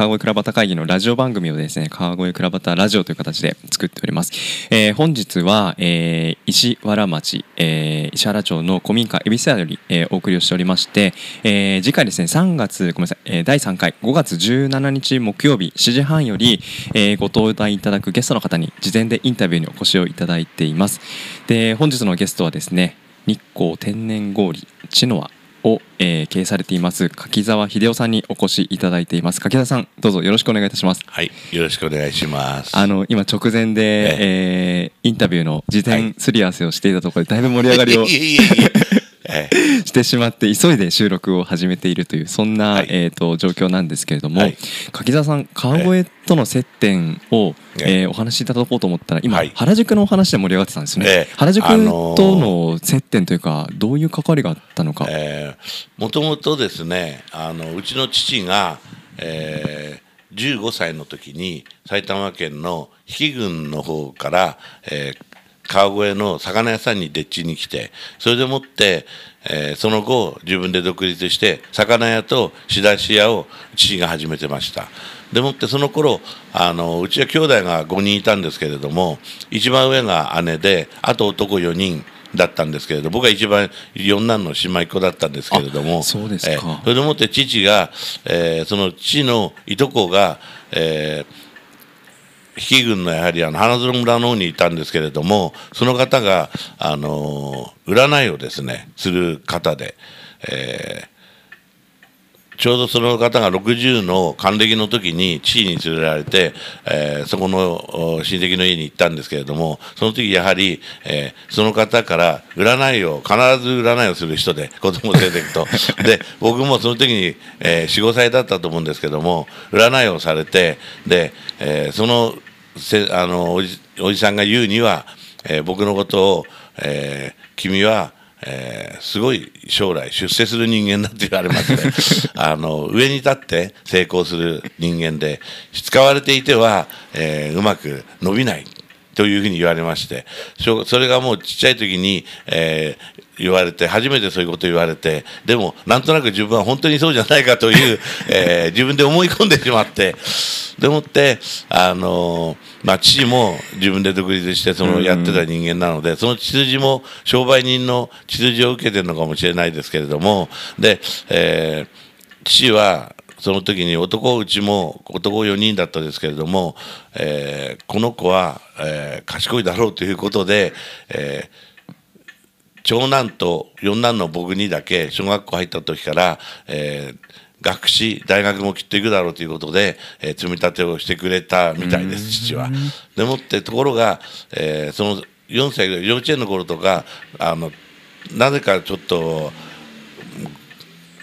川越倉端会議のラジオ番組をですね川越倉端ラジオという形で作っております、えー本日は、えー石原町、えー石原町の古民家恵比寿屋より、えーお送りをしておりまして、えー次回ですね3月ごめんなさい、えー第3回5月17日木曜日7時半より、えーご登壇いただくゲストの方に事前でインタビューにお越しをいただいています。で本日のゲストはですね日光天然氷チノアを、えー経営されています柿沢秀夫さんにお越しいただいています。柿沢さんどうぞよろしくお願いいたします。はい、よろしくお願いします。あの今直前で、えーインタビューの事前はい。すり合わせをしていたところでだいぶ盛り上がりをいえいえいえええ してしまって急いで収録を始めているというそんな、はい。えー、と状況なんですけれども、はい。柿沢さん川越との接点を、ええ。ーお話しいただこうと思ったら今、はい。原宿のお話で盛り上がってたんですね、ええ。原宿あのーとの接点というかどういう関わりがあったのか、えーもともとですねあのうちの父が、えー15歳の時に埼玉県の比企郡の方から、えー川越の魚屋さんにでっちに来てそれでもって、えーその後自分で独立して魚屋と仕出し屋を父が始めてました。でもってその頃あのうちは兄弟が5人いたんですけれども一番上が姉であと男4人だったんですけれど僕は一番四男の姉妹っ子だったんですけれどもあそうですか。えーそれでもって父が、えーその父のいとこが、えー比企軍のやはりあの花園村の方にいたんですけれどもその方が、あの占いをですねする方で、えーちょうどその方が60の還暦の時に父に連れられて、えーそこのお親戚の家に行ったんですけれどもその時やはり、えーその方から占いを必ず占いをする人で子供を連れていくと。で僕もその時に、えー45歳だったと思うんですけども占いをされてで、えーそのせあのおじおじさんが言うには、えー僕のことを、えー君はえーすごい将来出世する人間だって言われまして あの上に立って成功する人間で使われていては、えーうまく伸びないというふうに言われましてそれがもうちっちゃい時に、えー言われて初めてそういうこと言われてでもなんとなく自分は本当にそうじゃないかという、えー自分で思い込んでしまってでもってあのまあ、父も自分で独立してそのやってた人間なので、その血筋も商売人の血筋を受けてるのかもしれないですけれどもで、えー父はその時に男うちも男4人だったですけれども、えーこの子は、えー賢いだろうということで、えー長男と四男の僕にだけ小学校入った時から、えー学士大学もきっと行くだろうということで、えー積み立てをしてくれたみたいです父は。でもってところが、えーその4歳幼稚園の頃とかあのなぜかちょっと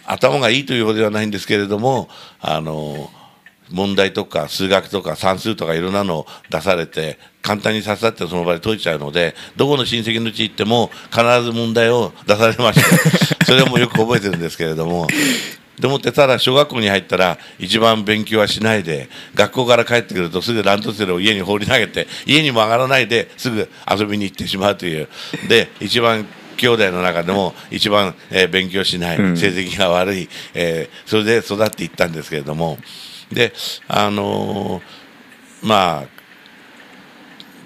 頭がいいというほどではないんですけれどもあの問題とか数学とか算数とかいろんなのを出されて簡単にささってその場で解いちゃうのでどこの親戚のうち行っても必ず問題を出されまして それもよく覚えてるんですけれども。でもってただ小学校に入ったら一番勉強はしないで学校から帰ってくるとすぐランドセルを家に放り投げて家にも上がらないですぐ遊びに行ってしまうというで一番兄弟の中でも一番、えー勉強しない、うん。成績が悪い、えーそれで育っていったんですけれども。であのーまあ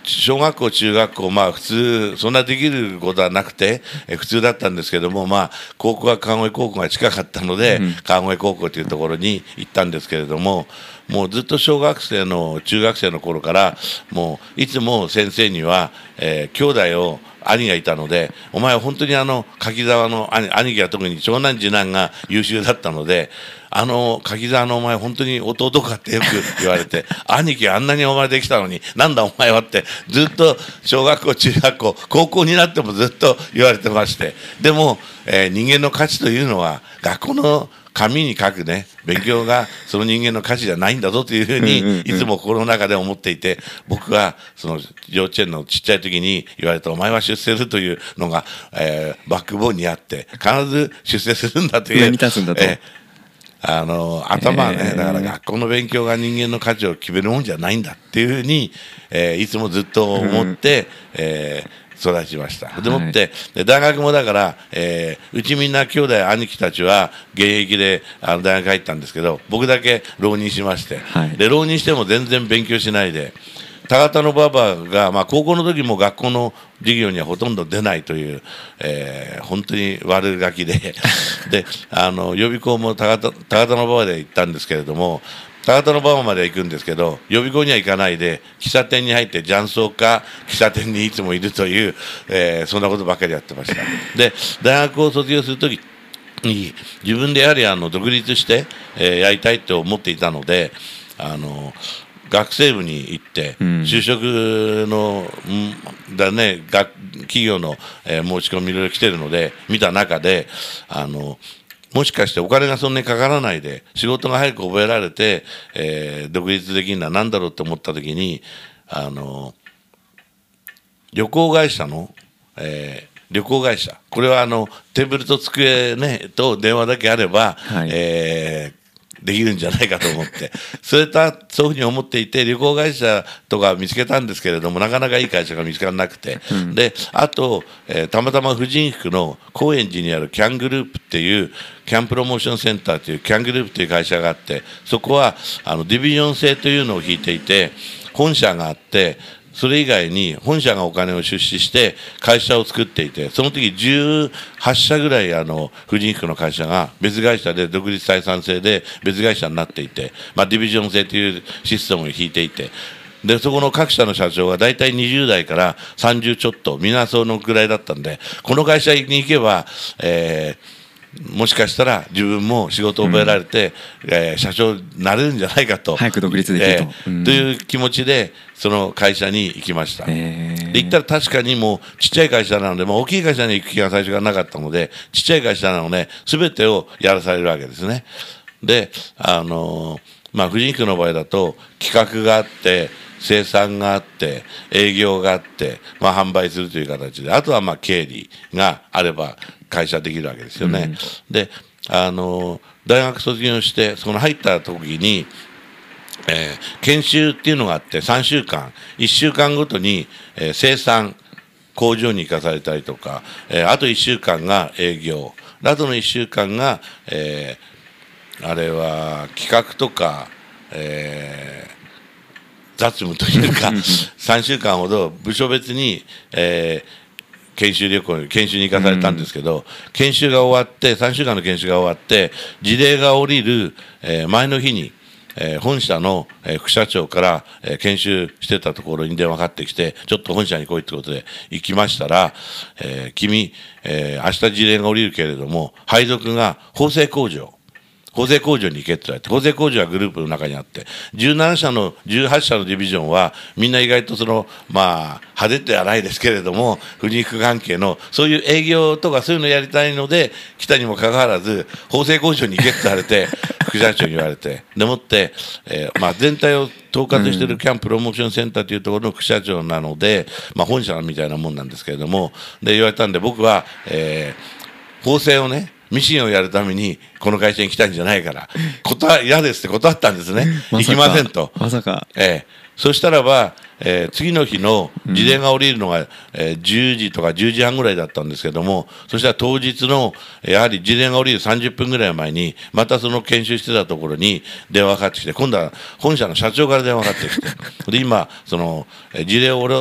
小学校中学校まあ普通そんなできることはなくてえ普通だったんですけどもまあ高校は川越高校が近かったので、川越高校というところに行ったんですけれどももうずっと小学生の中学生の頃からもういつも先生には、えー兄弟を兄がいたのでお前は本当にあの柿沢の兄兄貴は特に長男次男が優秀だったのであの柿沢のお前本当に弟かってよく言われて 兄貴あんなにお前できたのになんだお前はってずっと小学校中学校高校になってもずっと言われてまして。でも、えー人間の価値というのは学校の紙に書くね勉強がその人間の価値じゃないんだぞというふうにいつも心の中で思っていて僕はその幼稚園のちっちゃい時に言われた「お前は出世する」というのが、えーバックボーンにあって必ず出世するんだという上に立つんだと。えーあの頭はね、えーだから学校の勉強が人間の価値を決めるもんじゃないんだっていうふうに、えーいつもずっと思って、えー育ちました。でもって、で大学もだから、えーうちみんな兄弟兄貴たちは現役であの大学入ったんですけど僕だけ浪人しまして、はい。で浪人しても全然勉強しないで高田の馬場が、まあ、高校の時も学校の授業にはほとんど出ないという、えー本当に悪ガキで であの予備校も高田高田の馬場で行ったんですけれども高田の馬場までは行くんですけど予備校には行かないで喫茶店に入って雀荘か喫茶店にいつもいるという、えーそんなことばっかりやってました。で大学を卒業する時に自分でやはりあの独立して、えーやりたいと思っていたのであの学生部に行って、うん。就職の、んだね、学企業の、えー申し込みいろいろ来てるので見た中であのもしかしてお金がそんなにかからないで仕事が早く覚えられて、えー独立できるのは何だろうと思った時にあの旅行会社の、えー旅行会社。これはあのテーブルと机、ね、と電話だけあれば、はい。えーできるんじゃないかと思って。そういったそういうふうに思っていて旅行会社とか見つけたんですけれどもなかなかいい会社が見つからなくて、であと、えーたまたま婦人服の高円寺にあるキャングループっていうキャンプロモーションセンターというキャングループという会社があってそこはあのディビジョン制というのを引いていて本社があってそれ以外に本社がお金を出資して会社を作っていてその時18社ぐらいあの婦人服の会社が別会社で独立採算制で別会社になっていて、まあ、ディビジョン制というシステムを引いていてでそこの各社の社長が大体20代から30ちょっとみんなそのぐらいだったんでこの会社に行けば、えーもしかしたら自分も仕事を覚えられて、えー社長になれるんじゃないかと。早く独立できると。えーうん。という気持ちでその会社に行きました。えー。で行ったら確かにもうちっちゃい会社なので、もう大きい会社に行く気が最初からなかったのでちっちゃい会社なので全てをやらされるわけですね。であのーまあ婦人服の場合だと企画があって生産があって営業があって、まあ、販売するという形であとはまあ経理があれば会社できるわけですよね。であのー大学卒業してその入った時にえー研修っていうのがあって3週間1週間ごとに、えー生産工場に行かされたりとか、えーあと1週間が営業あとの1週間が、えーあれは企画とか、えー雑務というか3週間ほど部署別に、えー研修旅行研修に行かされたんですけど、研修が終わって3週間の研修が終わって事例が下りる、えー前の日に、えー本社の、えー副社長から、えー研修してたところに電話かかってきてちょっと本社に来いってことで行きましたら、えー君、えー明日事例が下りるけれども配属が縫製工場縫製工場に行けって言われて、縫製工場はグループの中にあって、17社の、18社のディビジョンは、みんな意外とその、まあ、派手ではないですけれども、婦人服関係の、そういう営業とかそういうのやりたいので、来たにもかかわらず、縫製工場に行けって言われて、副社長に言われて、でもって、えーまあ、全体を統括しているキャンププロモーションセンターというところの副社長なので、まあ、本社みたいなもんなんですけれども、で、言われたんで、僕は、えー縫製をね、ミシンをやるためにこの会社に来たんじゃないから、断嫌ですって断ったんですね。行きませんと。まさか。ええ、そしたらば、えー次の日の事例が降りるのが、えー10時とか10時半ぐらいだったんですけどもそしたら当日のえーやはり事例が降りる30分ぐらい前にまたその研修してたところに電話がかかってきて今度は本社の社長から電話がかかってきて。で今そのえー事例を俺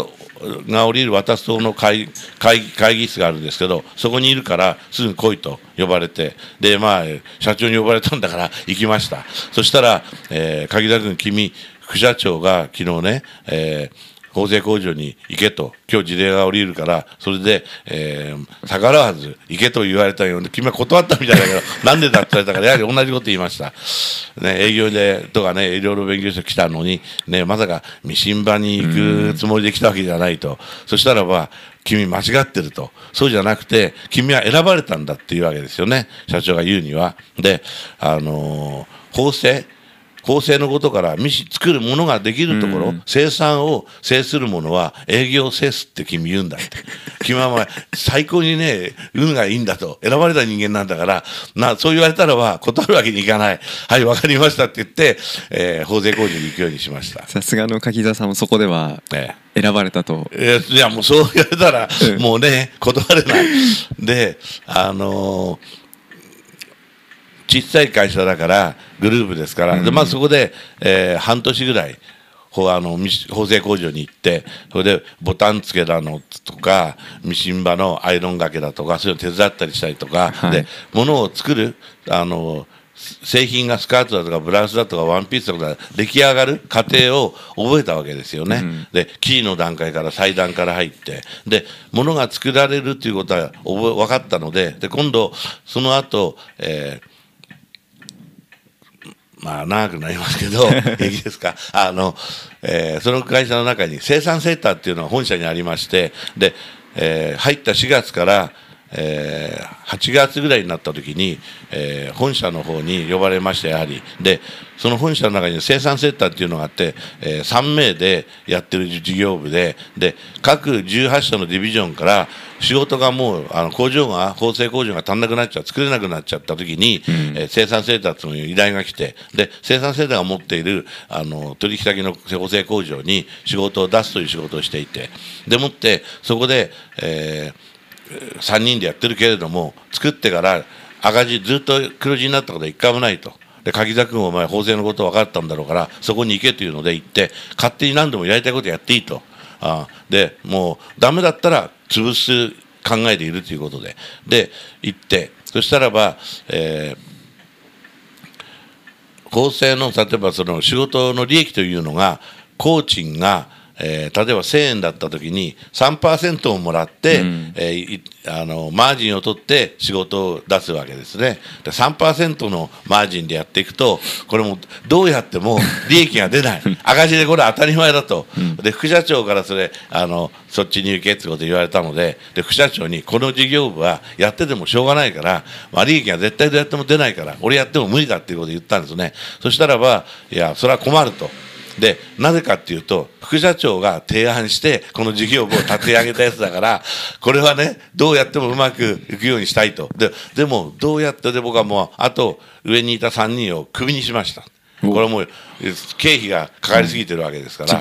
が降りる渡す党の会会会議室があるんですけどそこにいるからすぐ来いと呼ばれてでまあ社長に呼ばれたんだから行きました。そしたら、えー、鍵田君君副社長が昨日ね、えー縫製工場に行けと、今日事例が降りるから、それで、えー逆らわず行けと言われたようで、君は断ったみたいだけど、なんでだって言われたから、やはり同じこと言いました。ね、営業でとかね、いろいろ勉強してきたのに、ね、まさかミシン場に行くつもりで来たわけじゃないと。そしたらば、君間違ってると。そうじゃなくて、君は選ばれたんだっていうわけですよね。社長が言うには。で、あのー縫製縫製のことからミシ作るものができるところ、生産を制するものは営業を制すって君言うんだって。君はまあ最高にね運がいいんだと選ばれた人間なんだからなそう言われたらば断るわけにいかない。はい分かりましたって言って、えー、縫製工場に行くようにしました。さすがの柿澤さんもそこではえ選ばれたと。えいやもうそう言われたらうん。もうね断れな。いであのー小さい会社だからグループですから、でまあ、そこで、えー半年ぐらいほあの縫製工場に行ってそれでボタン付けだのとかミシン場のアイロンがけだとかそういうの手伝ったりしたりとか、はい。で物を作るあの製品がスカートだとかブラウスだとかワンピースだとか出来上がる過程を覚えたわけですよね。で生地の段階から裁断から入ってで物が作られるということは覚え分かったのでで今度その後、えーまあ長くなりますけど 平気ですか？あの、えーその会社の中に生産センターっていうのが本社にありましてで、えー入った4月から、えー8月ぐらいになった時に、えー本社の方に呼ばれましてやはり。でその本社の中に生産センターっていうのがあって、えー3名でやってる事業部でで各18社のディビジョンから仕事がもうあの工場が縫製工場が足んなくなっちゃう作れなくなっちゃった時に、えー生産センターという依頼が来てで生産センターが持っているあの取引先の縫製工場に仕事を出すという仕事をしていてでもってそこで、え3人でやってるけれども作ってから赤字ずっと黒字になったことは一回もないと。で柿沢君お前法制のこと分かったんだろうからそこに行けというので行って勝手に何でもやりたいことやっていいとあでもうダメだったら潰す考えているということで。で行ってそしたらば、えー構成の例えばその仕事の利益というのが工賃が、えー例えば1000円だった時に3%をもらって、うん。えーいあのマージンを取って仕事を出すわけですね。で3%のマージンでやっていくとこれもどうやっても利益が出ない。赤字でこれ当たり前だと、で副社長からそれあのそっちに行けってこと言われたのでで副社長にこの事業部はやっててもしょうがないから、まあ、利益が絶対どうやっても出ないから俺やっても無理だっていうことを言ったんですね。そしたらばいやそれは困ると。でなぜかっていうと副社長が提案してこの事業部を立て上げたやつだからこれはねどうやってもうまくいくようにしたいと。ででもどうやってで僕はもうあと上にいた3人をクビにしました。これはもう経費がかかりすぎてるわけですから、うん。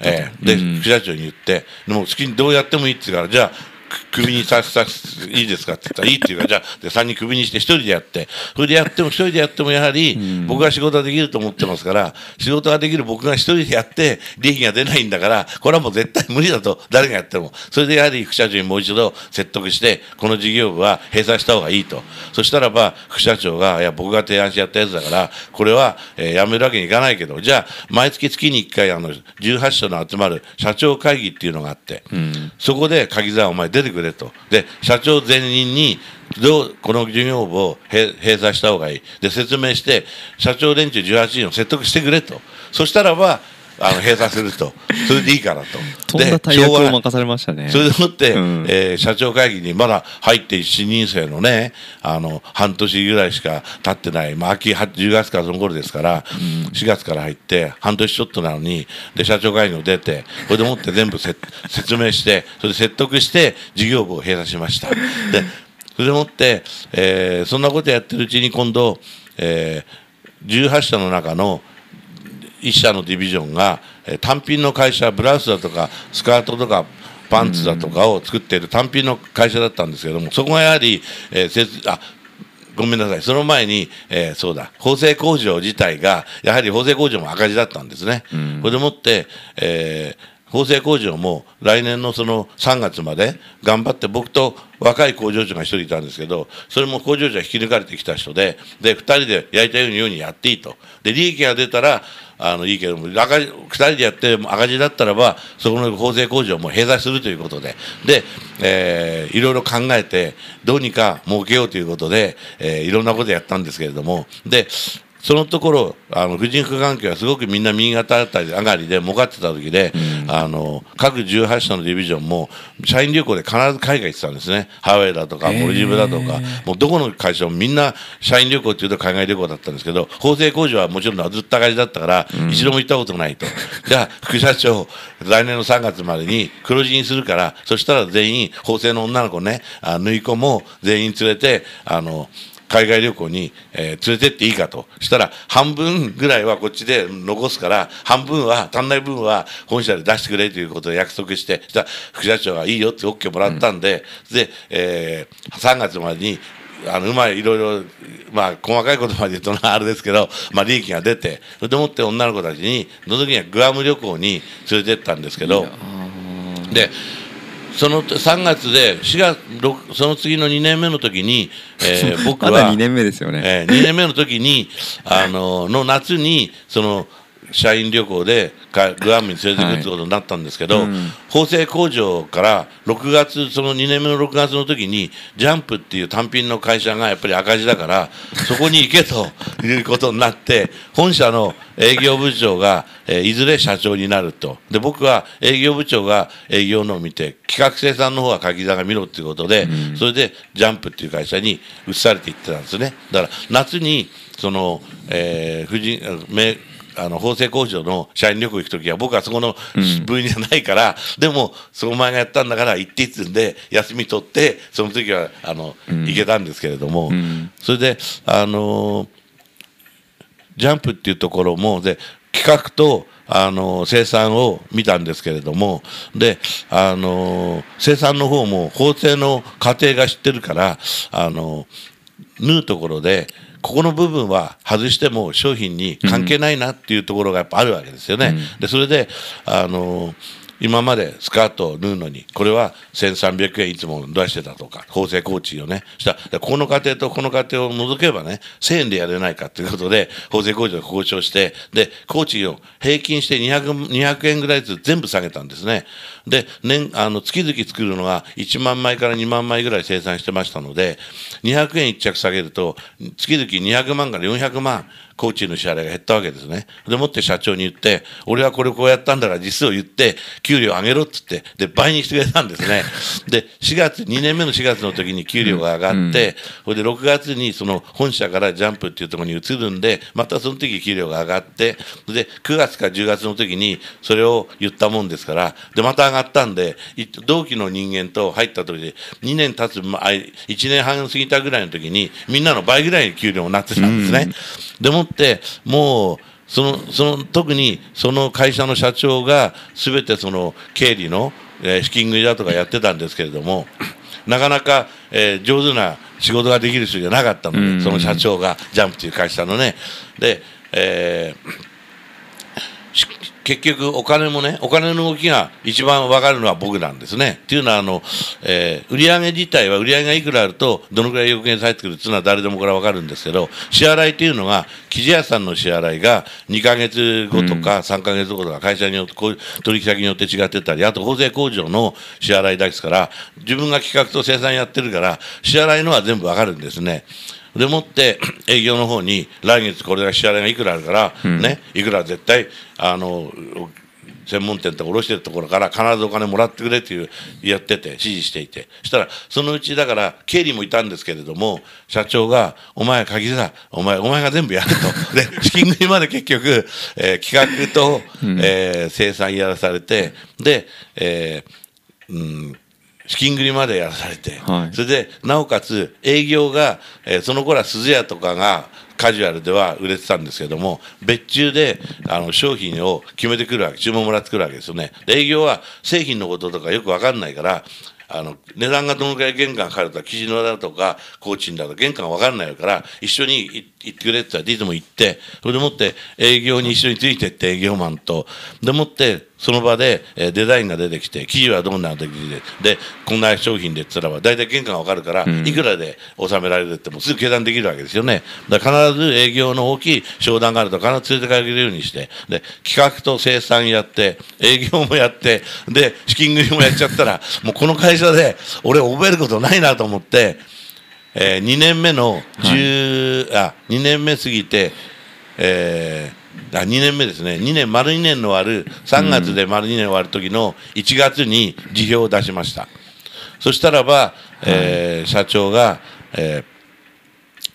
ええ。で、うん。副社長に言ってでもう好きにどうやってもいいって言うからじゃあく首にさせさせいいですかって言ったらいいって言うからじゃあで3人首にして1人でやってそれでやっても1人でやってもやはり僕が仕事ができると思ってますから仕事ができる僕が1人でやって利益が出ないんだからこれはもう絶対無理だと誰がやっても。それでやはり副社長にもう一度説得してこの事業部は閉鎖した方がいいと。そしたらば副社長がいや僕が提案してやったやつだからこれは、えーやめるわけにいかないけどじゃあ毎月月に1回あの18社の集まる社長会議っていうのがあって、そこで柿沢お前出出てくれと。で社長全員にどうこの事業部を閉閉鎖した方がいい。で説明して社長連中18人を説得してくれと。そしたらばあの閉鎖すると それでいいからと。とんだ大役を任されましたね。それでもって、うんえー社長会議にまだ入って新任生のねあの半年ぐらいしか経ってない、まあ、秋は10月からその頃ですから、4月から入って半年ちょっとなのにで社長会議に出てそれでもって全部せ 説明してそれで説得して事業部を閉鎖しました。でそれでもって、えーそんなことやってるうちに今度、えー18社の中の一社のディビジョンが、えー単品の会社ブラウスだとかスカートとかパンツだとかを作っている単品の会社だったんですけどもそこがやはり、えーせつあごめんなさいその前に、えーそうだ縫製工場自体がやはり縫製工場も赤字だったんですね。これでもって、えー縫製工場も来年のその3月まで頑張って僕と若い工場長が一人いたんですけどそれも工場長は引き抜かれてきた人でで2人でやりたいようにやっていいと。で利益が出たらあのいいけども赤字2人でやって赤字だったらばそこの縫製工場も閉鎖するということで。で、えーいろいろ考えてどうにか儲けようということで、えーいろんなことやったんですけれども。でそのところあの婦人科関係はすごくみんな右肩あたり上がりで儲かってた時で、あの各18社のディビジョンも社員旅行で必ず海外行ってたんですね。ハワイだとかモルジブだとかもうどこの会社もみんな社員旅行っていうと海外旅行だったんですけど縫製工場はもちろんずっと赤字だったから、一度も行ったことないと。じゃあ副社長来年の3月までに黒字にするからそしたら全員縫製の女の子ねあ縫い子も全員連れてあの海外旅行に、えー連れてっていいかと。したら半分ぐらいはこっちで残すから半分は足んない分は本社で出してくれということを約束してしたら副社長がいいよって OK もらったんで、で、えー3月までにあのうまいいろいろまあ細かいことまで言うとなあれですけど、まあ、利益が出てそれでもって女の子たちにその時にはグアム旅行に連れてったんですけどでその3月で4月6その次の2年目の時に、えー 僕は、まだ2年目ですよね、えー、2年目の時にあのの夏にその社員旅行でかグアムに連れてくるってことになったんですけど、はい。うん。縫製工場から6月その2年目の6月の時にジャンプっていう単品の会社がやっぱり赤字だからそこに行けということになって本社の営業部長が、えーいずれ社長になると。で僕は営業部長が営業のを見て企画生産の方は柿沢が見ろっていうことで、それでジャンプっていう会社に移されていってたんですね。だから夏にその、えー、婦人あの縫製工場の社員旅行行く時は僕はそこの部員じゃないから、でもその前がやったんだから行ってっつうんで休み取ってその時はあの、行けたんですけれども、ん。それであのージャンプっていうところもで企画とあの生産を見たんですけれどもであの生産の方も縫製の過程が知ってるからあの縫うところでここの部分は外しても商品に関係ないなっていうところがやっぱあるわけですよね。でそれであの今までスカートを縫うのにこれは1300円いつも出してたとか縫製工賃をねした。らこの過程とこの過程を除けばね1000円でやれないかということで縫製工場と交渉してで工賃を平均して 200, 200円ぐらいずつ全部下げたんですねで年あの月々作るのが1万枚から2万枚ぐらい生産してましたので200円1着下げると月々200万から400万工賃の支払いが減ったわけですね。でもって社長に言って、俺はこれをこうやったんだから実数を言って、給料上げろっつって、で、倍にしてくれたんですね。で、4月、2年目の4月の時に給料が上がって、それで6月にその本社からジャンプっていうところに移るんで、またその時給料が上がって、で、9月か10月の時にそれを言ったもんですから、で、また上がったんで、い同期の人間と入った時で、2年経つ、まあ1年半過ぎたぐらいの時に、みんなの倍ぐらいに給料になってたんですね。でもって、もう、そのその特にその会社の社長がすべてその経理の、えー資金繰りだとかやってたんですけれどもなかなか、えー上手な仕事ができる人じゃなかったので、うん。その社長がジャンプという会社のね。で、えーし結局お金もねお金の動きが一番分かるのは僕なんですね。っていうのはあの、えー売上自体は売上がいくらあるとどのくらい預金入ってくるっていうのは誰でもこれは分かるんですけど支払いっていうのが生地屋さんの支払いが2か月後とか3か月後とか会社によって取引先によって違ってたりあと縫製工場の支払いですから自分が企画と生産やってるから支払いのは全部分かるんですね。でもって営業の方に来月これが支払いがいくらあるから、ねいくら絶対あの専門店とか卸してるところから必ずお金もらってくれっていうやってて指示していて。そしたらそのうちだから経理もいたんですけれども社長が「お前鍵だお前お前が全部やる」と。で資金繰りまで結局、えー企画と、えー生産やらされてで、えーうん資金繰りまでやらされて、はい。それでなおかつ営業が、えーその頃は鈴屋とかがカジュアルでは売れてたんですけども別注であの商品を決めてくるわけ注文もらってくるわけですよね。で営業は製品のこととかよく分かんないからあの値段がどのくらい原価かかるとか生地のだとか工賃だとか原価が分かんないから一緒にい行ってくれって言ったらいつも行ってそれでもって営業に一緒についてって営業マンと。でもってその場で、えーデザインが出てきて生地はどんな時ででこんな商品でっつったらば大体原価が分かるから、いくらで納められるってもうすぐ計算できるわけですよね。だから必ず営業の大きい商談があると必ず連れて帰れるようにしてで企画と生産やって営業もやってで資金繰りもやっちゃったらもうこの会社で俺覚えることないなと思って、えー、2年目の10、あ2年目過ぎてえーあ2年目ですね2年丸2年の終わる3月で丸2年終わる時の1月に辞表を出しましたそしたらば、えー社長が、えー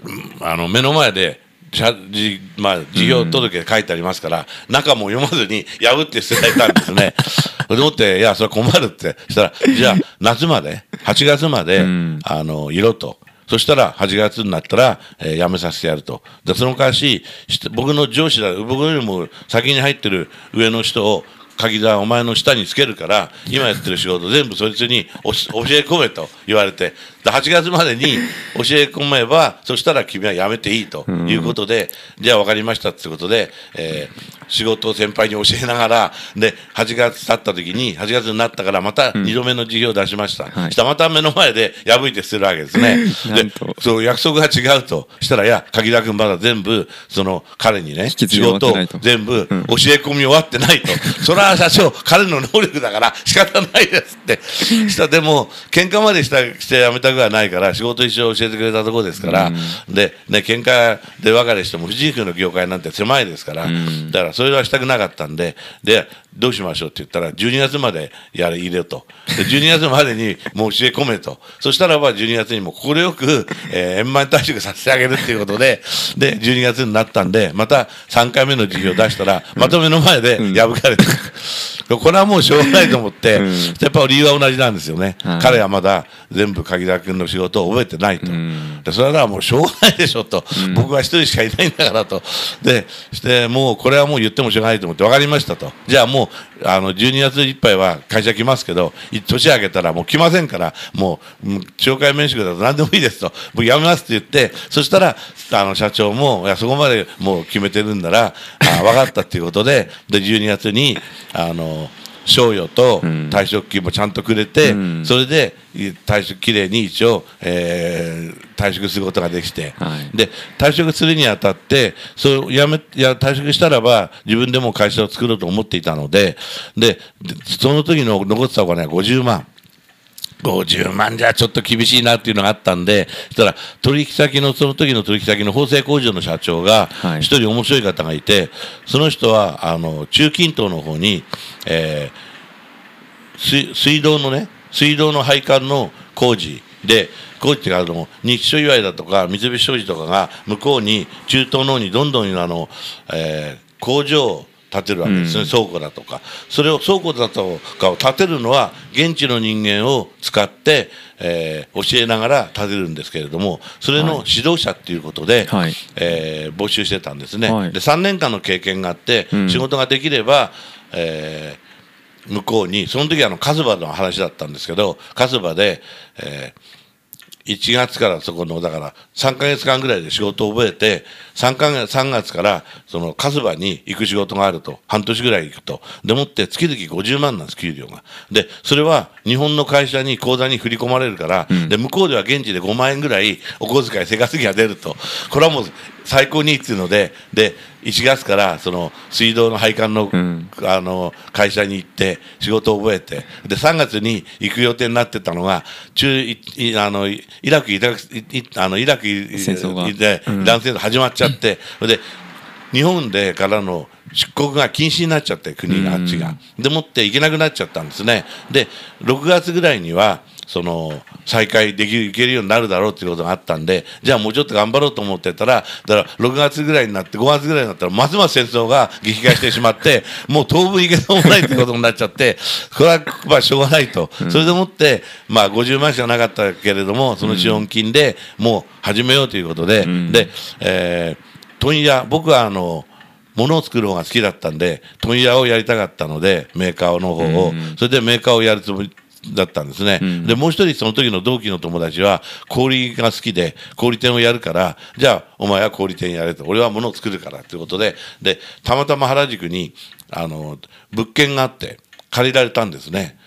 うんあの目の前で社じまあ、事業届書いてありますから、中も読まずに破って捨てられたんですね。それでもって、いや、それ困るって。そしたら、じゃあ、夏まで、8月まで、んあの、色と、そしたら8月になったら、えー辞めさせてやると。で、その代わし、僕の上司だ、僕よりも先に入ってる上の人を、鍵座お前の下につけるから今やってる仕事全部そいつに教え込めと言われて8月までに教え込めばそしたら君は辞めていいということで、じゃあ分かりましたってことで、えー仕事を先輩に教えながらで8月経った時に8月になったからまた2度目の辞表を出しました、はい。したらまた目の前で破いてするわけですね。でと。そう約束が違うと。したらいや鍵田君まだ全部その彼にね仕事を全部教え込み終わってないと、それは社長彼の能力だから仕方ないですって。したらでも喧嘩までしたしてやめたくはないから仕事一生教えてくれたところですから、でね喧嘩で別れしても藤井君の業界なんて狭いですから、だからそれはしたくなかったんででどうしましょうって言ったら12月までやれ入れと。で12月までにもう教え込めと。そしたらば12月にも快く、えー円満退職させてあげるっていうことでで12月になったんでまた3回目の授業を出したらまとめの前で破かれて、これはもうしょうがないと思って、うん。やっぱり理由は同じなんですよね、はい。彼はまだ全部鍵田君の仕事を覚えてないと、ん。でそれはもうしょうがないでしょと、僕は一人しかいないんだからと。でしてもうこれはもう言ってもしょうがないと思って分かりましたと。じゃあもうあの12月いっぱいは会社来ますけど年明けたらもう来ませんからもう懲戒免職だと何でもいいですと。僕やめますって言ってそしたらあの社長もいやそこまでもう決めてるんならあ分かったっていうことでで12月にあの賞与とん。退職金もちゃんとくれて、うん。それでい退職きれいに一応、えー退職することができて、はい。で退職するにあたってそうやめや退職したらば自分でも会社を作ろうと思っていたのでででその時の残ってたお金は50万。50万じゃちょっと厳しいなっていうのがあったんで、そしたら取引先の、その時の取引先の縫製工場の社長がはい、一人面白い方がいて、その人は、あの、中近東の方に、えー水水道のね、水道の配管の工事で、工事っていうかあの、日所祝いだとか、三菱商事とかが、向こうに、中東の方にどんどんあの、えー工場を建てるわけですね、うん。倉庫だとか、それを倉庫だとかを建てるのは、現地の人間を使って、えー教えながら建てるんですけれども、それの指導者っていうことで、はい。えー募集してたんですね。はい。で3年間の経験があって、うん。仕事ができれば、えー向こうにその時はあのカズバの話だったんですけどカズバで、えー1月からそこのだから3か月間ぐらいで仕事を覚えて3か月 ,3 月からそのカズバに行く仕事があると半年ぐらい行くと。でもって月々50万なんです給料が。でそれは日本の会社に口座に振り込まれるから、で向こうでは現地で5万円ぐらいお小遣い生活費が出ると。これはもう最高にいいっていうのでで1月からその水道の配管の,、うん。あの会社に行って仕事を覚えてで3月に行く予定になってたのが中いいあのイラクイラクあのイラクい戦争が。でうん。男性始まっちゃって、で日本でからの出国が禁止になっちゃって国があっちが、でもって行けなくなっちゃったんですね。で6月ぐらいにはその再開できる行けるようになるだろうっていうことがあったんでじゃあもうちょっと頑張ろうと思ってたらだから6月ぐらいになって5月ぐらいになったらますます戦争が激化してしまって もう当分行けそうもないってことになっちゃって これはまあしょうがないと、それでもってまあ50万しかなかったけれどもその資本金でもう始めようということで、ん。で、えー問屋僕はあの物を作る方が好きだったんで問屋をやりたかったのでメーカーの方を、うん。それでメーカーをやるつもりだったんですね、うん。でもう一人その時の同期の友達は小売が好きで小売店をやるからじゃあお前は小売店やれと。俺は物を作るからということででたまたま原宿にあの物件があって借りられたんですね。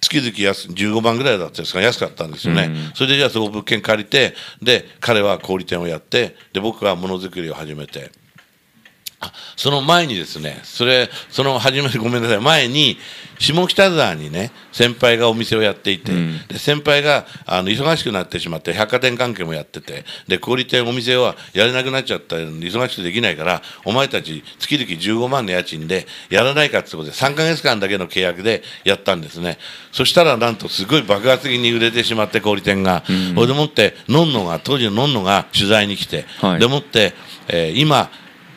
月々安15万ぐらいだったんですか？安かったんですよね、うん。それでじゃあそこ物件借りてで彼は小売店をやってで僕はものづくりを始めてあその前にですねそれその始めるごめんなさい前に下北沢にね先輩がお店をやっていて、うん。で先輩があの忙しくなってしまって百貨店関係もやっててで小売店お店はやれなくなっちゃった忙しくできないからお前たち月々15万の家賃でやらないかってことで3か月間だけの契約でやったんですね。そしたらなんとすごい爆発的に売れてしまって小売店が、うん。それでもってのんのが当時ののんのが取材に来て、はい。でもって、えー今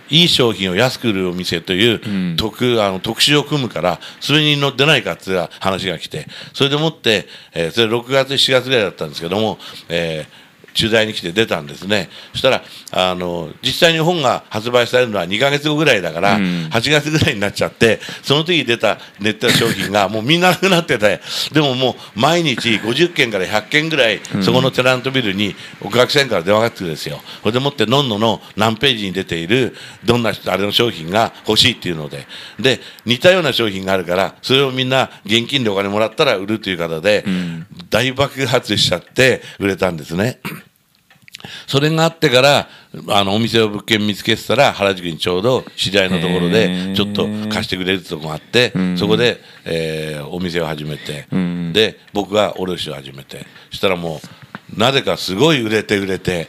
いい商品を安く売るお店といううん。特,、あの特集を組むからそれに乗ってないかっていう話が来てそれでもって、えーそれ6月7月ぐらいだったんですけども、えー取材に来て出たんですね。そしたらあの実際に本が発売されるのは2か月後ぐらいだから、うん。8月ぐらいになっちゃってその時出たネットの商品が もうみんななくなっててでももう毎日50件から100件ぐらいそこのテナントビルにお客さんから電話がってくるんですよ。それでもってのんのの何ページに出ているどんな人あれの商品が欲しいっていうので。で似たような商品があるからそれをみんな現金でお金もらったら売るという方で、ん。大爆発しちゃって売れたんですね。それがあってからあのお店を物件見つけてたら原宿にちょうど知り合いのところへでー。ちょっと貸してくれるとこがあって、ん。そこで、えーお店を始めて、ん。で僕が卸を始めて。そしたらもうなぜかすごい売れて売れて。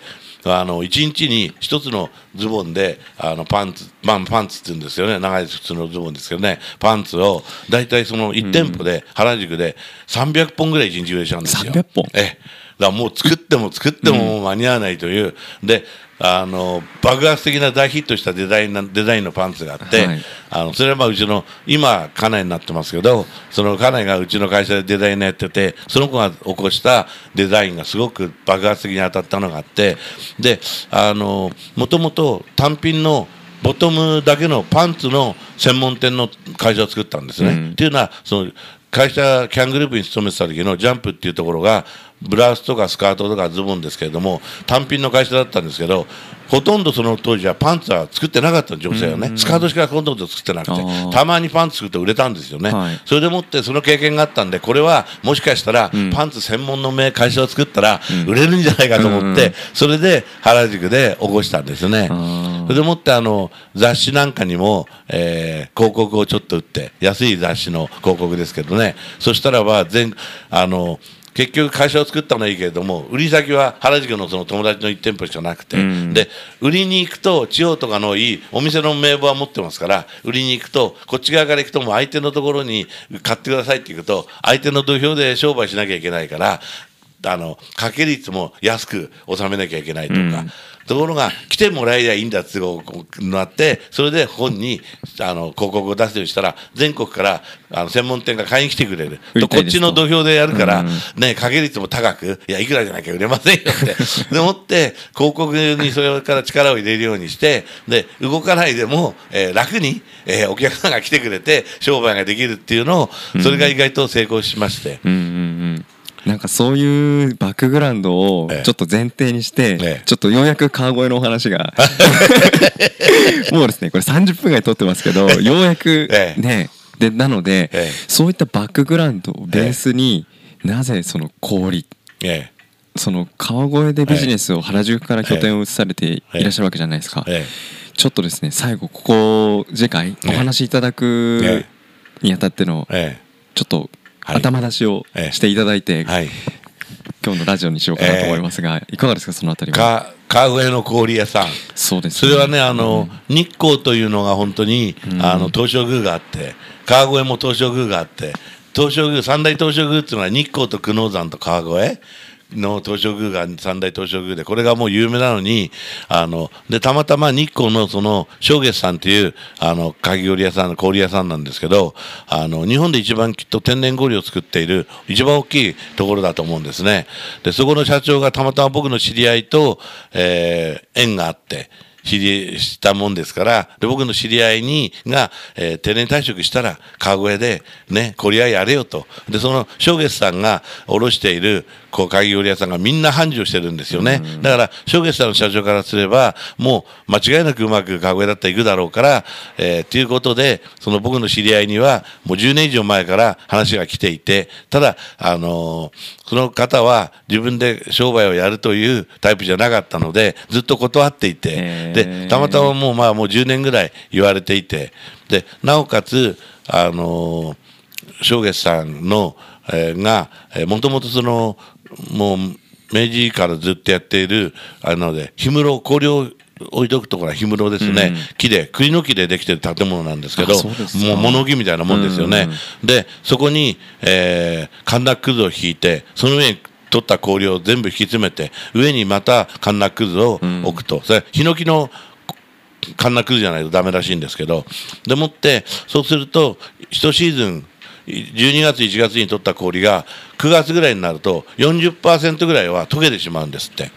あの1日に1つのズボンであのパンツ、まあ、パンツって言うんですよね。長い普通のズボンですけどね。パンツを大体その1店舗で、原宿で300本ぐらい1日売れちゃうんですよ。300本？ええ、だもう作っても作っても間に合わないという、であの爆発的な大ヒットしたデザインなデザインのパンツがあって、はい。あのそれはまあうちの今家内になってますけどその家内がうちの会社でデザイナーやっててその子が起こしたデザインがすごく爆発的に当たったのがあってであのもともと単品のボトムだけのパンツの専門店の会社を作ったんですね。うん。っていうのはその会社キャングループに勤めてた時のジャンプっていうところがブラウスとかスカートとかズボンですけれども単品の会社だったんですけどほとんどその当時はパンツは作ってなかった女性はね、スカートしかほとんど作ってなくてたまにパンツ作って売れたんですよね、はい。それでもってその経験があったんでこれはもしかしたらん。パンツ専門の会社を作ったら売れるんじゃないかと思って、うんそれで原宿で起こしたんですね。それでもってあの雑誌なんかにも、えー広告をちょっと売って安い雑誌の広告ですけどね。そしたらば全あの結局会社を作ったのはいいけれども売り先は原宿のその友達の1店舗しかなくて、うん。で売りに行くと地方とかのいいお店の名簿は持ってますから売りに行くとこっち側から行くともう相手のところに買ってくださいって言うと相手の土俵で商売しなきゃいけないからあの掛け率も安く収めなきゃいけないとか、うん。ところが来てもらえりゃいいんだってなってそれで本にあの広告を出すようにしたら全国からあの専門店が買いに来てくれる。売りたいですこっちの土俵でやるから、うん。ね掛け率も高くいやいくらじゃなきゃ売れませんよって でもって広告にそれから力を入れるようにしてで動かないでも、えー楽に、えーお客さんが来てくれて商売ができるっていうのをそれが意外と成功しまして。うんうんうんなんかそういうバックグラウンドをええ。ちょっと前提にして、ええ。ちょっとようやく川越のお話が。もうですねこれ30分ぐらい撮ってますけどようやくええ。ねでなので、ええ。そういったバックグラウンドをベースに、なぜその氷えその川越でビジネスを原宿から拠点を移されていらっしゃるわけじゃないですか、ええ。ちょっとですね最後ここ次回お話しいただくえにあたってのえちょっとはい頭出しをええしていただいて、えはい。今日のラジオにしようかなと思いますが、いかがですかそのあたりは？か川越の氷屋さん。そうです、それはねあの、日光というのが本当に、あの東照宮があって川越も東照宮があって東照宮三大東照宮っていうのは日光と久能山と川越の東照宮が三大東照宮でこれがもう有名なのにあのでたまたま日光のその正月さんっていうあの鍵氷屋さん氷屋さんなんですけどあの日本で一番きっと天然氷を作っている一番大きいところだと思うんですね。でそこの社長がたまたま僕の知り合いと、えー縁があって知りしたもんですからで僕の知り合いにが、えー定年退職したら川越でね氷屋やれよと。でその正月さんが卸しているこう鍵氷屋さんがみんな繁盛してるんですよね、だから正月さんの社長からすればもう間違いなくうまく川越だったら行くだろうからえーということでその僕の知り合いにはもう10年以上前から話が来ていてただあのーその方は自分で商売をやるというタイプじゃなかったのでずっと断っていて、でたまたまもうまあもう10年ぐらい言われていてでなおかつあのー正月さんの、えーがもともとそのもう明治からずっとやっているあので氷室氷を置いとくところは氷室ですね、うん。木で栗の木でできてる建物なんですけどもう物置みたいなもんですよね、でそこに、えー、カンナックズを引いてその上に取った氷を全部引き詰めて上にまたカンナックズを置くと、それヒノキのカンナクルじゃないとダメらしいんですけどでもってそうすると1シーズン12月1月に取った氷が9月ぐらいになると40%ぐらいは溶けてしまうんですって。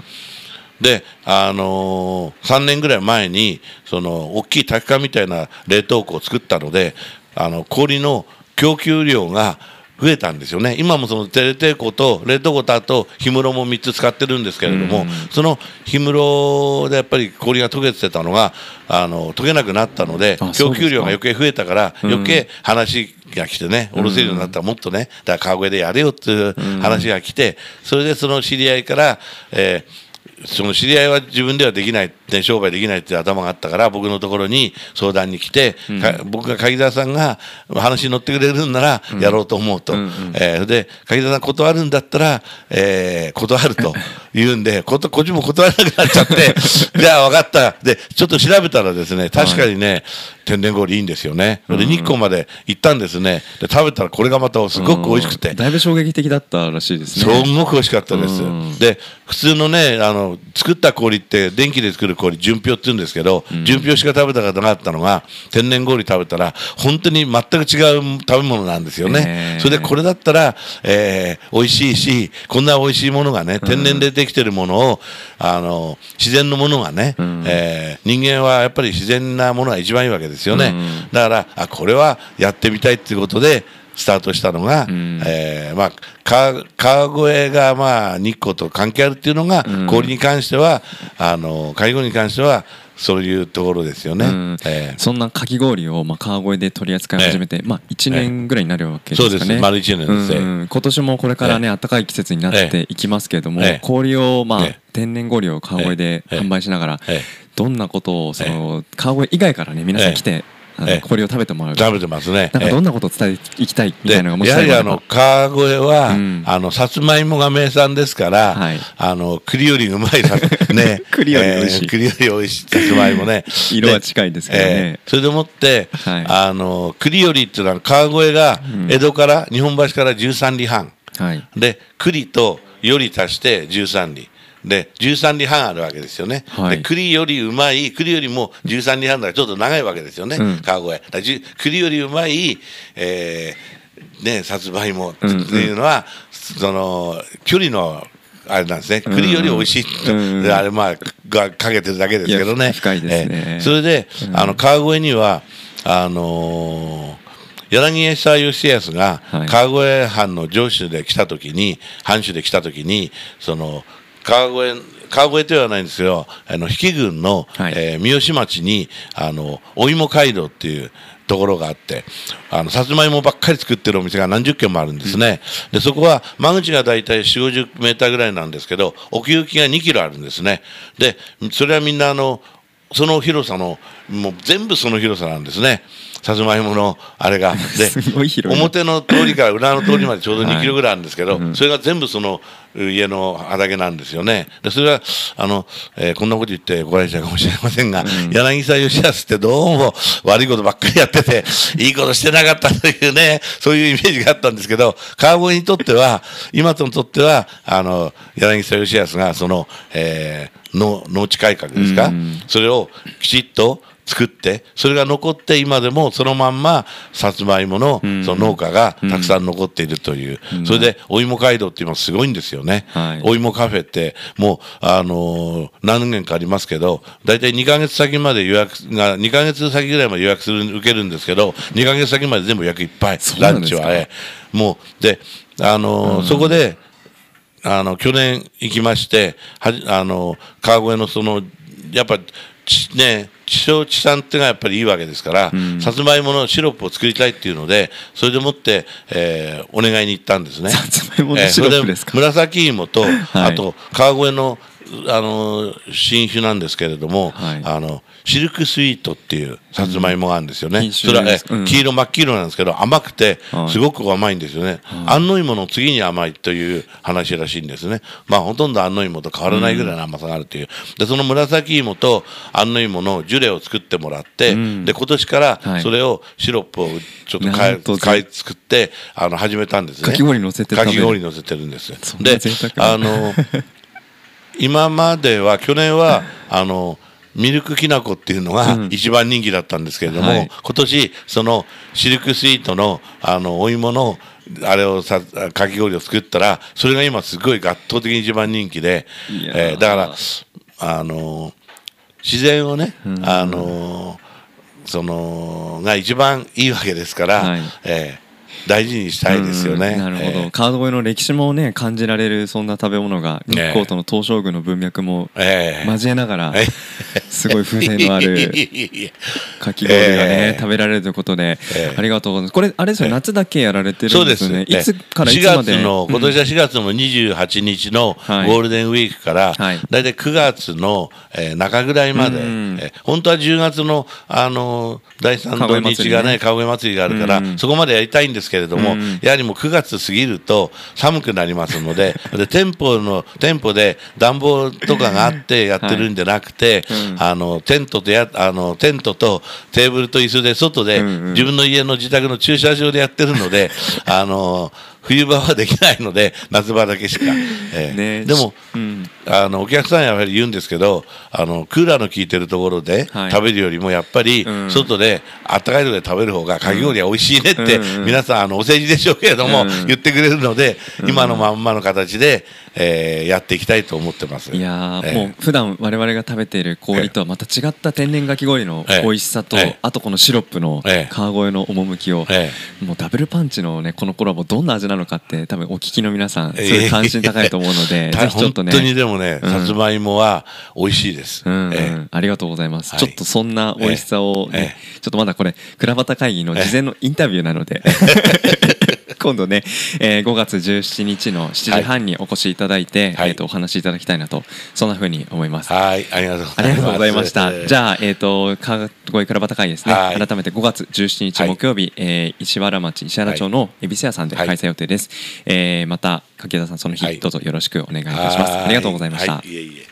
で、あのー、3年ぐらい前にその大きい滝缶みたいな冷凍庫を作ったのであの氷の供給量が増えたんですよね。今もそのテレテコと冷凍庫とあと氷室も3つ使ってるんですけれども、その氷室でやっぱり氷が溶けてたのがあの溶けなくなったので供給量が余計増えたから余計話が来てね下ろせるようになったらもっとねだから川越でやれよっていう話が来てそれでその知り合いから、えーその知り合いは自分ではできない、ね、商売できないっていう頭があったから僕のところに相談に来て、うん、僕が柿澤さんが話に乗ってくれるんならやろうと思うと、うんうん、えー、で柿澤さん断るんだったら、えー、断ると 言うんでここっちも断らなくなっちゃって じゃあ分かった。でちょっと調べたらですね確かにね、はい。天然氷いいんですよね、で日光まで行ったんですね。で食べたらこれがまたすごく美味しくて、だいぶ衝撃的だったらしいですね。すごく美味しかったです、で普通のねあの作った氷って電気で作る氷純氷って言うんですけど、純氷しか食べたことなかったのが天然氷食べたら本当に全く違う食べ物なんですよね、それでこれだったら、えー、美味しいしこんな美味しいものがね天然でできてるものをあの自然のものがね、うん、えー、人間はやっぱり自然なものが一番いいわけですよね、うん、だからあこれはやってみたいっていうことでスタートしたのが、うん、えー、まあ、川越がまあ日光と関係あるっていうのが、氷に関してはあの介護に関してはそういうところですよね、うん。えー、そんなかき氷をまあ川越で取り扱い始めて、えー、まあ、1年ぐらいになるわけですかね、そうです丸1年です、うん今年もこれからね、えー、暖かい季節になっていきますけれども、えー、氷をまあ、天然氷を川越で販売しながら、どんなことをその川越以外からね皆さん来て、氷を食べてもらう。食べてますね。なんかどんなことを伝えていきたいみたいなのがもしやはりあの川越は、うん、あのさつまいもが名産ですから、はい、あの栗よりうまい ね。栗より美味しい、えー、栗より美味しいさつまいもね。色は近いですけどね、えー、それでもって、はい、あの栗よりっていうのは川越が江戸から、うん、日本橋から13里半、はい、で栗とより足して13里で13里半あるわけですよね、はい、で栗よりうまい栗よりも13里半だからちょっと長いわけですよね、うん、川越。だ栗よりうまい、えー、ねさつまいもっていうのは、うんうん、その距離のあれなんですね。栗より美味しいと、うん。うん、あれまあがかけてるだけですけどね。深いですね、えー、それで、あの川越にはあのー柳沢義康が川越藩の上州で来た時に藩主で来た時にその川越川越ではないんですけどあの比企郡の、はい、えー、三好町にあのお芋街道っていうところがあってあのさつまいもばっかり作ってるお店が何十軒もあるんですね、うん、でそこは間口が大体4 5 0メーターぐらいなんですけど奥行きが2キロあるんですね。でそれはみんなあのその広さのもう全部その広さなんですね。さつまいものあれが。で表の通りから裏の通りまでちょうど2キロぐらいあるんですけど、はいうん、それが全部その家の畑なんですよね。でそれはあの、えー、こんなこと言って怒られちゃうかもしれませんが、うん、柳沢義康ってどうも悪いことばっかりやってて いいことしてなかったというねそういうイメージがあったんですけど川越にとっては今とにとってはあの柳沢義康がその、えー、の農地改革ですか、うん、それをきちっと作ってそれが残って今でもそのまんまさつまいものその農家がたくさん残っているという、それでお芋街道って今すごいんですよね、はい、お芋カフェってもう、あのー、何年かありますけど大体2か月先まで予約が2か月先ぐらいまで予約する受けるんですけど2か月先まで全部予約いっぱい。ランチは、えもうで、あのー、そこであの去年行きましてはあの川越のそのやっぱね地産地産っていうのがやっぱりいいわけですから、うん、さつまいものシロップを作りたいっていうのでそれでもって、えー、お願いに行ったんですね。さつまいものシロップですか、えー、紫芋と、はい、あと川越のあの新種なんですけれども、はい、あのシルクスイートっていうさつまいもがあるんですよね、うん、それは、うん、黄色真っ黄色なんですけど甘くてすごく甘いんですよね、はい、安納芋の次に甘いという話らしいんですね。まあほとんど安納芋と変わらないぐらいの甘さがあるという、でその紫芋と安納芋のジュレを作ってもらって、うん、で今年からそれをシロップをちょっと買い買い作ってあの始めたんですね。かき氷乗せてかき氷乗せてるんです。であの 今までは去年は あのミルクきな粉っていうのがうん。一番人気だったんですけれども、はい。今年そのシルクスイートのあのお芋のあれをさかき氷を作ったらそれが今すごい圧倒的に一番人気で、えーだからあの自然をね、あのそのが一番いいわけですから、はい。えー大事にしたいですよね。うんなるほど、えーカード越えの歴史もね感じられるそんな食べ物が日光との東照宮の文脈もえー交えながらえすごい風情のある かき氷がね、ええ。食べられるということで、ええ。ありがとうございます。これあれですよ、ええ。夏だけやられてるんでそうです。すよねね。いつからいつ4まで？月の、うん。今年は4月の28日のゴはい。ールデンウィークから、はい。だいたい9月の、えー中ぐらいまで、うん。えー本当は10月の、あのー第3土日がね、川越祭りがあるから、うん。そこまでやりたいんですけれども、うん。やはりもう9月過ぎると寒くなりますので、で店舗の店舗で暖房とかがあってやってるんじゃなくて、はい。うん。あのテントとやあのテントとテーブルと椅子で外で、うんうん。自分の家の自宅の駐車場でやってるので、あの冬場はできないので 夏場だけしか、ええ。ね。でもうん。あのお客さんはやはり言うんですけどあのクーラーの効いてるところではい。食べるよりもやっぱりうん。外であったかいので食べる方がかき氷は美味しいねって皆さんあのお世辞でしょうけれどもうん。言ってくれるので今のまんまの形でえーやっていきたいと思ってます。いやー、ええもう普段我々が食べている氷とはまた違った天然かき氷のええ美味しさと、ええあとこのシロップのええ川越の趣を、えもうダブルパンチのねこのコラボどんな味なのかって多分お聞きの皆さんすえごい関心高いと思うので、た ぜひちょっとね本当にでもね、うん。さつまいもは美味しいです。うんうん。ええありがとうございます、はい。ちょっとそんな美味しさをね、えちょっとまだこれ倉端会議の事前のインタビューなので、今度ね、えー5月17日の7時半にお越しいただいて、はいえー、とお話しいただきたいなとそんなふうに思います。はい、ありがとうございます。ありがとうございました。じあ、ゃあ、えっ、と、川越倉端会ですね。はい改めて5月17日はい木曜日、えー石原町石原町の恵比寿屋さんではい開催予定です。えーまた柿田さんその日、はいどうぞよろしくお願いいたします。ありがとうございました。はい、いえいえ。